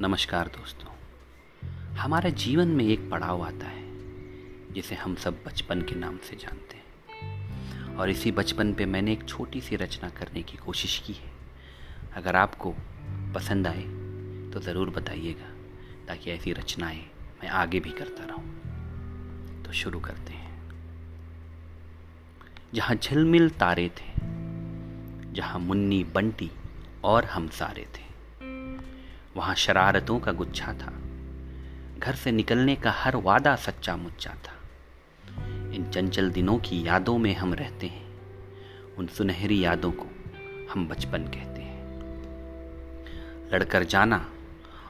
नमस्कार दोस्तों। हमारे जीवन में एक पड़ाव आता है, जिसे हम सब बचपन के नाम से जानते हैं। और इसी बचपन पे मैंने एक छोटी सी रचना करने की कोशिश की है। अगर आपको पसंद आए तो ज़रूर बताइएगा, ताकि ऐसी रचनाएँ मैं आगे भी करता रहूँ। तो शुरू करते हैं। जहाँ झिलमिल तारे थे, जहाँ मुन्नी बंटी और हम सारे थे वहाँ शरारतों का गुच्छा था। घर से निकलने का हर वादा सच्चा मुच्चा था। इन चंचल दिनों की यादों में हम रहते हैं। उन सुनहरी यादों को हम बचपन कहते हैं। लड़कर जाना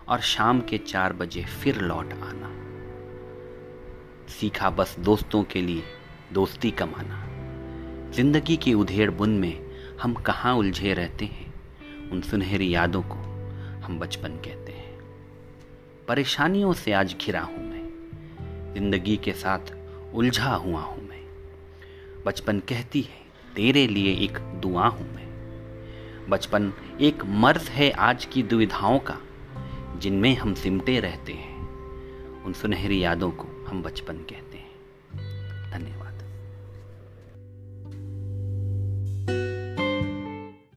और शाम के चार बजे फिर लौट आना। सीखा बस दोस्तों के लिए दोस्ती कमाना। ज़िंदगी की उधेड़ बुन में हम कहाँ उलझे रहते हैं। उन सुनहरी यादों को हम बचपन कहते हैं। परेशानियों से आज घिरा हूँ मैं। ज़िंदगी के साथ उलझा हुआ हूँ मैं। बचपन कहती है, तेरे लिए एक दुआ हूँ मैं। बचपन एक मर्ज है आज की दुविधाओं का, जिनमें हम सिमटे रहते हैं। उन सुनहरी यादों को हम बचपन कहते हैं। धन्यवाद।